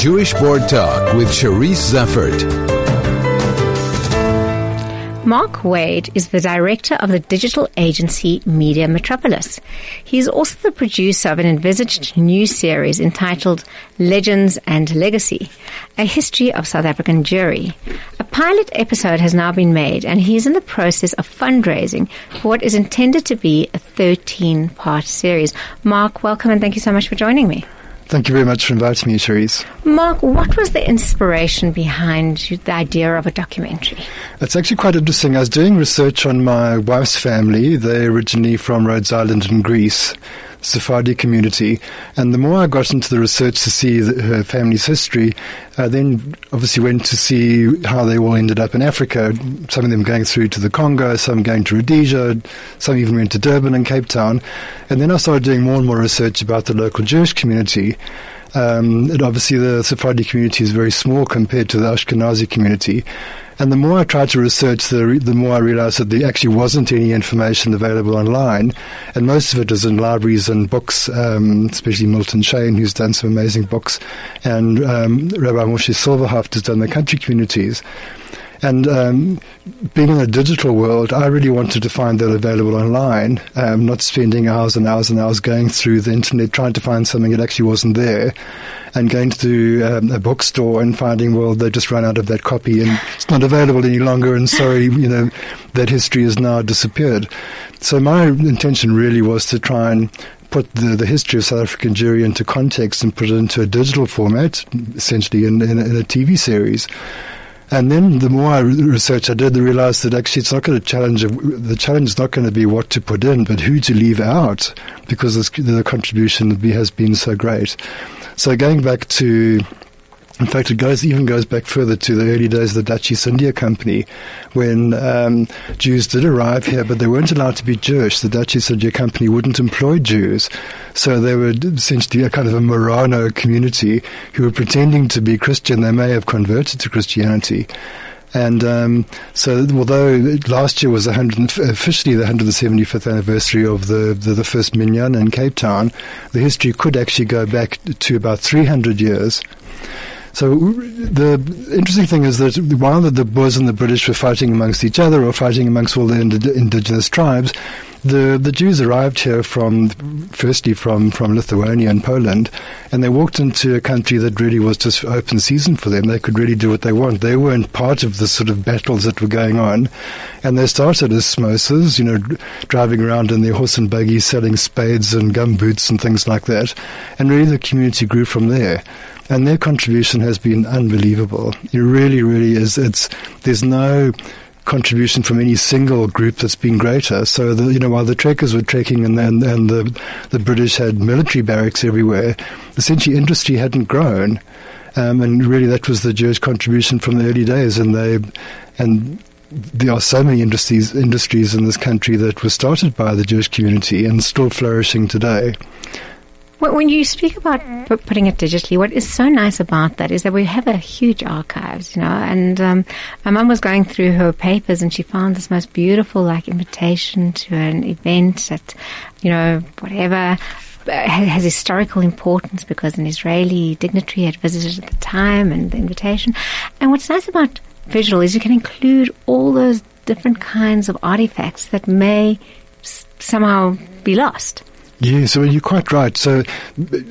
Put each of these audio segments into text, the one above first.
Jewish Board Talk with Cherise Zeffert. Mark Wade is the director of the digital agency Media Metropolis. He is also the producer of an envisaged new series entitled Legends and Legacy, a history of South African Jewry. A pilot episode has now been made and he is in the process of fundraising for what is intended to be a 13 part series. Mark, welcome and thank you so much for joining me. Thank you very much for inviting me, Cherise. Mark, what was the inspiration behind the idea of a documentary? It's actually quite interesting. I was doing research on my wife's family. They're originally from Rhodes Island in Greece. Sephardi community. And the more I got into the research to see the, her family's history, I then obviously went to see how they all ended up in Africa. Some of them going through to the Congo, some going to Rhodesia, some even went to Durban and Cape Town. And then I started doing more and more research about the local Jewish community. Um, and obviously the Sephardi community is very small compared to the Ashkenazi community. And the more I tried to research, the, the more I realized that there actually wasn't any information available online. And most of it is in libraries and books, um, especially Milton Shain, who's done some amazing books, and um, Rabbi Moshe Silberhaft has done the country communities. And um, being in a digital world, I really wanted to find that available online, um, not spending hours and hours and hours going through the internet trying to find something that actually wasn't there, and going to um, a bookstore and finding, well, they just ran out of that copy and it's not available any longer, and sorry, you know, that history has now disappeared. So my intention really was to try and put the, the history of South African Jewry into context and put it into a digital format, essentially in, in, in a TV series. And then the more I research I did, I realized that actually it's not going to challenge, the challenge is not going to be what to put in, but who to leave out because the contribution has been so great. So going back to in fact, it goes even goes back further to the early days of the Dutch East India Company, when um, Jews did arrive here, but they weren't allowed to be Jewish. The Dutch East India Company wouldn't employ Jews, so they were essentially a kind of a Marrano community who were pretending to be Christian. They may have converted to Christianity. And um, so, although last year was 100, officially the 175th anniversary of the, the, the first Minyan in Cape Town, the history could actually go back to about 300 years. So the interesting thing is that while the, Boers and the British were fighting amongst each other or fighting amongst all the ind- indigenous tribes, the the Jews arrived here from firstly from, from Lithuania and Poland, and they walked into a country that really was just open season for them. They could really do what they want. They weren't part of the sort of battles that were going on, and they started as smosers, you know, driving around in their horse and buggy, selling spades and gum boots and things like that, and really the community grew from there and their contribution has been unbelievable. It really, really is. It's there's no contribution from any single group that's been greater. So, the, you know, while the trekkers were trekking and, and, and the, the British had military barracks everywhere, essentially industry hadn't grown. Um, and really that was the Jewish contribution from the early days. And they, and there are so many industries, industries in this country that were started by the Jewish community and still flourishing today. When you speak about putting it digitally, what is so nice about that is that we have a huge archives, you know. And um, my mum was going through her papers, and she found this most beautiful, like, invitation to an event that, you know, whatever uh, has historical importance because an Israeli dignitary had visited at the time, and the invitation. And what's nice about visual is you can include all those different kinds of artifacts that may somehow be lost. Yes, well, you're quite right. So,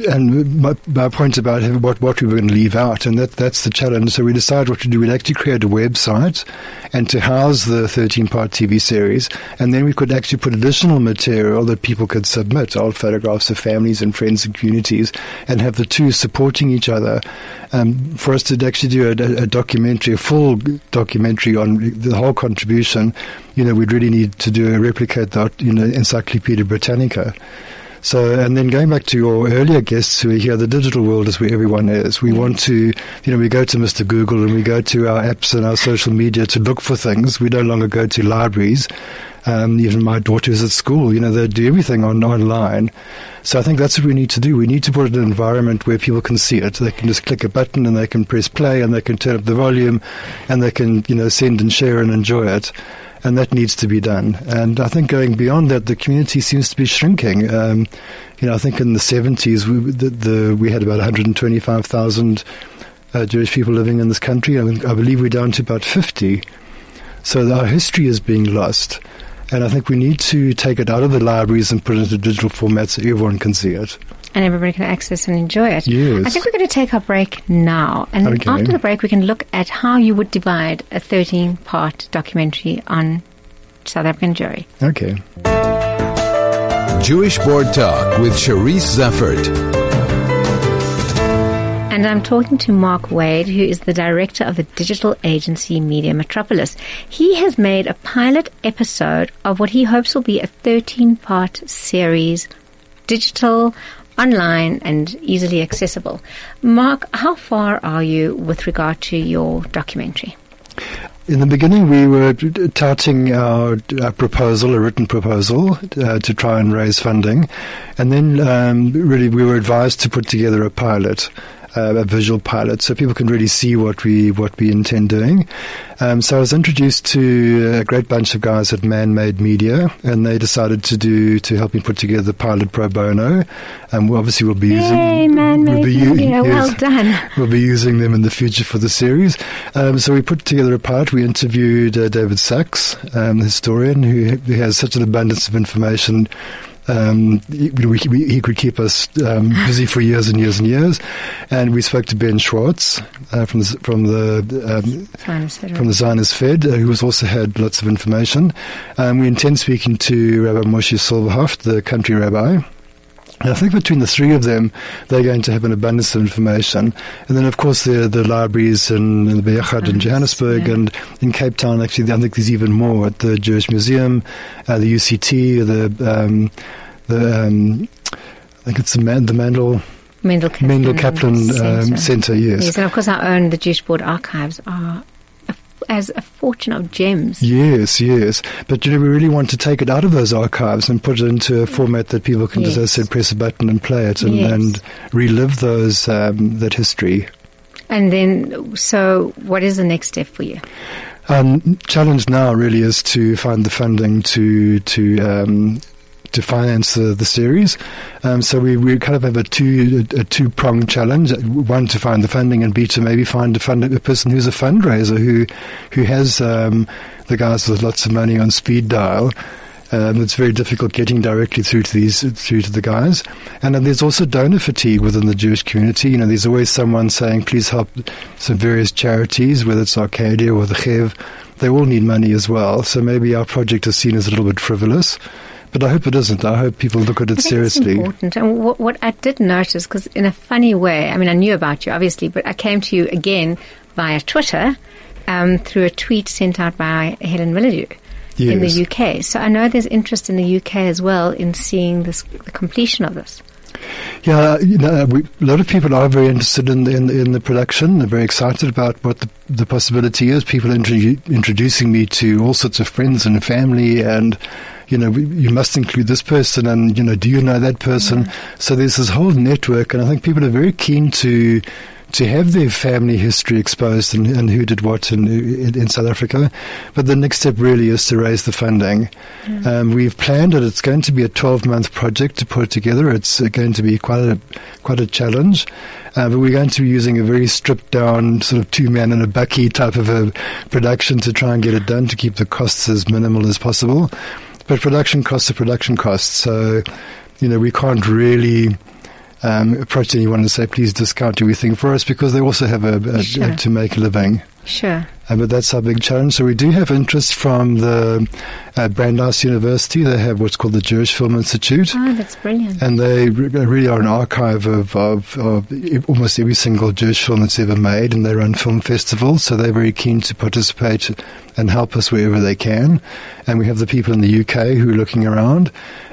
and my, my point about what, what we were going to leave out, and that, that's the challenge. So we decided what to do. We'd actually create a website and to house the 13 part TV series. And then we could actually put additional material that people could submit, old photographs of families and friends and communities, and have the two supporting each other. Um, for us to actually do a, a documentary, a full documentary on the whole contribution, you know, we'd really need to do a replicate that, you know, Encyclopedia Britannica. So, and then going back to your earlier guests who are here, the digital world is where everyone is. We want to, you know, we go to Mr. Google and we go to our apps and our social media to look for things. We no longer go to libraries. Um, even my daughter's at school, you know, they do everything on online. So I think that's what we need to do. We need to put it in an environment where people can see it. They can just click a button and they can press play and they can turn up the volume and they can, you know, send and share and enjoy it and that needs to be done. And I think going beyond that, the community seems to be shrinking. Um, you know, I think in the 70s we, the, the, we had about 125,000 uh, Jewish people living in this country. I, I believe we're down to about 50. So our history is being lost. And I think we need to take it out of the libraries and put it into digital format so everyone can see it. And everybody can access and enjoy it. Yes. I think we're going to take our break now. And Okay. after the break, we can look at how you would divide a 13 part documentary on South African Jewry. Okay. Jewish Board Talk with Sharice Zeffert. And I'm talking to Mark Wade, who is the director of the digital agency Media Metropolis. He has made a pilot episode of what he hopes will be a 13 part series, digital, online, and easily accessible. Mark, how far are you with regard to your documentary? In the beginning, we were touting our, our proposal, a written proposal, uh, to try and raise funding. And then, um, really, we were advised to put together a pilot. Uh, a visual pilot, so people can really see what we what we intend doing. Um, so I was introduced to a great bunch of guys at Man Made Media, and they decided to do to help me put together the pilot pro bono. And we obviously we'll be using Yay, we'll be u- media. Well done. We'll be using them in the future for the series. Um, so we put together a pilot. We interviewed uh, David Saks, um, the historian, who, who has such an abundance of information. Um, he, we, we, he could keep us um, busy for years and years and years. And we spoke to Ben Swartz uh, from the, from the um, from the Zionist Fed, uh, who has also had lots of information. Um, we intend speaking to Rabbi Moshe Silberhaft, the country rabbi. And I think between the three of them, they're going to have an abundance of information. And then, of course, the the libraries in, in the Beyachad in Johannesburg yeah. and in Cape Town. Actually, I think there's even more at the Jewish Museum, uh, the UCT, the um, the um, I think it's the, Man- the Mandel Mendel Kaplan, Mendel Kaplan um, Center. Center. Yes. Yes, and of course our own, the Jewish Board archives are as a fortune of gems. Yes, yes. But you know, we really want to take it out of those archives and put it into a format that people can just, as I said, press a button and play it and, Yes. and relive those um, that history. And then, so what is the next step for you? Um, challenge now really is to find the funding to to um, to finance the, the series. Um, so we, we kind of have a two a, two pronged challenge: one to find the funding, and B to maybe find a fund a person who's a fundraiser who who has um, the guys with lots of money on speed dial. Um, it's very difficult getting directly through to these through to the guys, and then there's also donor fatigue within the Jewish community. You know, there's always someone saying, "Please help some various charities, whether it's Arcadia or the Chev." They all need money as well, so maybe our project is seen as a little bit frivolous, but I hope it isn't. I hope people look at it seriously. It's important. And what, what I did notice, because in a funny way, I mean, I knew about you, obviously, but I came to you again via Twitter um, through a tweet sent out by Helen Willadu. In the UK. So I know there's interest in the UK as well in seeing this, the completion of this. Yeah, you know, we, a lot of people are very interested in the, in, the, in the production. They're very excited about what the, the possibility is. People introdu- introducing me to all sorts of friends and family, and you know, we, you must include this person, and you know, do you know that person? So there's this whole network, and I think people are very keen to to have their family history exposed and, and who did what in, in, in South Africa. But the next step really is to raise the funding. Um, we've planned it. It's going to be a 12 month project to put it together. It's uh, going to be quite a quite a challenge. Uh, but we're going to be using a very stripped down sort of two man and a bakkie type of a production to try and get it done to keep the costs as minimal as possible. But production costs are production costs. So, you know, we can't really um, approach anyone and say, please discount everything for us because they also have a, a, Sure. to make a living. Sure. Uh, but that's our big challenge. So we do have interest from the uh, Brandeis University. They have what's called the Jewish Film Institute. Oh, that's brilliant. And they re- really are an archive of, of, of almost every single Jewish film that's ever made, and they run film festivals, so they're very keen to participate and help us wherever they can. And we have the people in the UK who are looking around.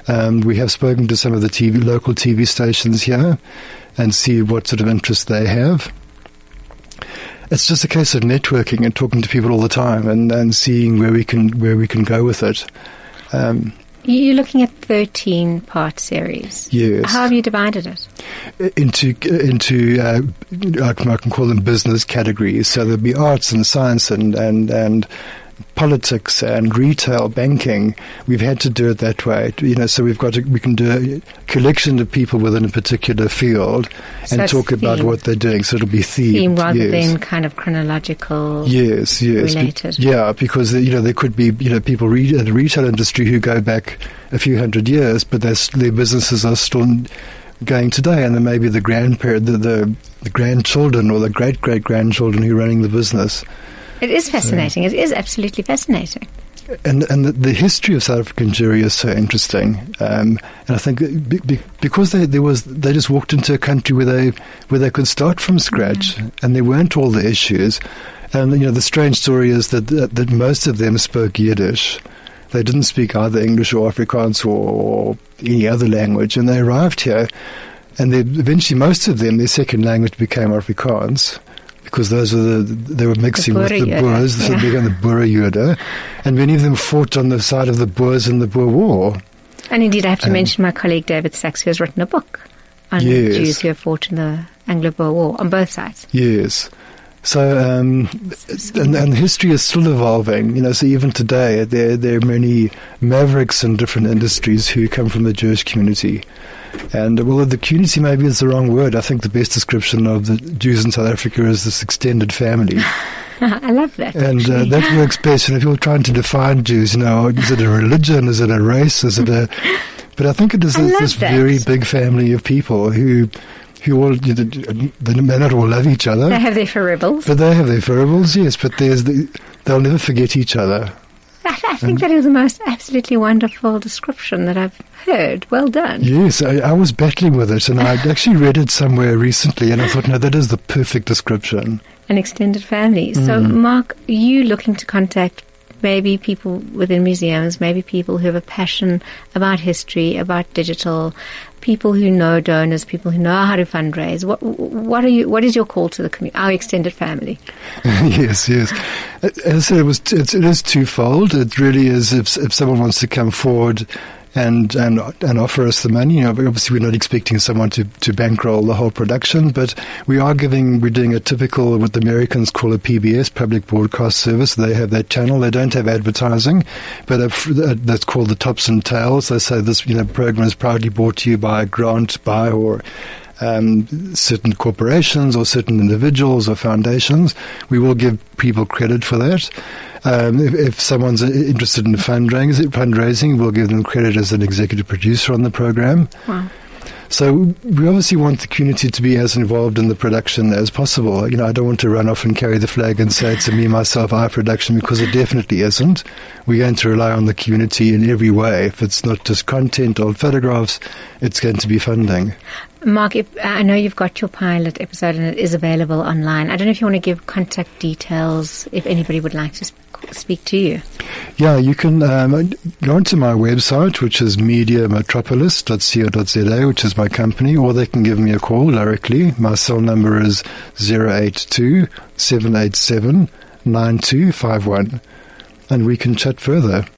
Um, we have spoken to some of the TV, local TV stations here and see what sort of interest they have. It's just a case of networking and talking to people all the time and, and seeing where we can where we can go with it. Um, You're looking at 13 part series. yes. How have you divided it? into into uh, I can I can call them business categories. So there'll be arts and science and and and politics and retail banking, we've had to do it that way. You know, so we've got to, we can do a collection of people within a particular field So and talk about what they're doing. So it'll be themed. Theme rather yes. than kind of chronological. Yes, yes. Be- related. yeah, because you know there could be you know people re- in the retail industry who go back a few hundred years, but their their businesses are still going today, and then maybe the grandparent, the, the the grandchildren or the great great grandchildren who are running the business. It is fascinating. It is absolutely fascinating. And and the, the history of South African Jewry is so interesting, um, and I think be, be, because they there was they just walked into a country where they where they could start from scratch, and there weren't all the issues. And you know the strange story is that that, that most of them spoke Yiddish. They didn't speak either English or Afrikaans or, or any other language, and they arrived here, and they, eventually most of them their second language became Afrikaans. Because those were the they were mixing with the Boer-Jode, Boers, so yeah. they became the Boer-Jode, and many of them fought on the side of the Boers in the Boer War. And indeed, I have to Um, mention my colleague David Saks, who has written a book on Yes. Jews who have fought in the Anglo-Boer War on both sides. Yes. So, um, and, and history is still evolving. You know, so even today, there there are many mavericks in different industries who come from the Jewish community. And well, the community maybe is the wrong word. I think the best description of the Jews in South Africa is this extended family. I love that. And uh, that works best. And if you're trying to define Jews, you know, is it a religion? Is it a race? Is it a? But I think it is I this, this very big family of people who, who all you know, they may not all love each other, they have their foibles. but they have their variables. Yes, but there's the, they'll never forget each other. I, I think that is the most absolutely wonderful description that I've heard. Well done. Yes, I, I was battling with it, and I actually read it somewhere recently, and I thought, no, that is the perfect description. An extended family. So, Mm. Mark, you looking to contact maybe people within museums, maybe people who have a passion about history, about digital, people who know donors, people who know how to fundraise. What what are you? What is your call to the community? Our extended family. yes, yes. Uh, as I said, it was it is twofold. It really is if if someone wants to come forward and and and offer us the money. You know, obviously we're not expecting someone to to bankroll the whole production, but we are giving we're doing a typical what the Americans call a PBS public broadcast service. They have that channel. They don't have advertising, but a, that's called the tops and tails. They say this you know program is proudly brought to you by a grant by or um, certain corporations or certain individuals or foundations. We will give people credit for that. Um, if, if someone's uh, interested in fundraising, fundraising, we'll give them credit as an executive producer on the program. Wow. So we obviously want the community to be as involved in the production as possible. You know, I don't want to run off and carry the flag and say it's a me, myself, I production because it definitely isn't. We're going to rely on the community in every way. If it's not just content or photographs, it's going to be funding. Mark, if, I know you've got your pilot episode and it is available online. I don't know if you want to give contact details if anybody would like to sp- speak to you. Yeah, you can um, go onto my website, which is mediametropolis.co.za, which is my company, or they can give me a call directly. My cell number is 082 787 9251, and we can chat further.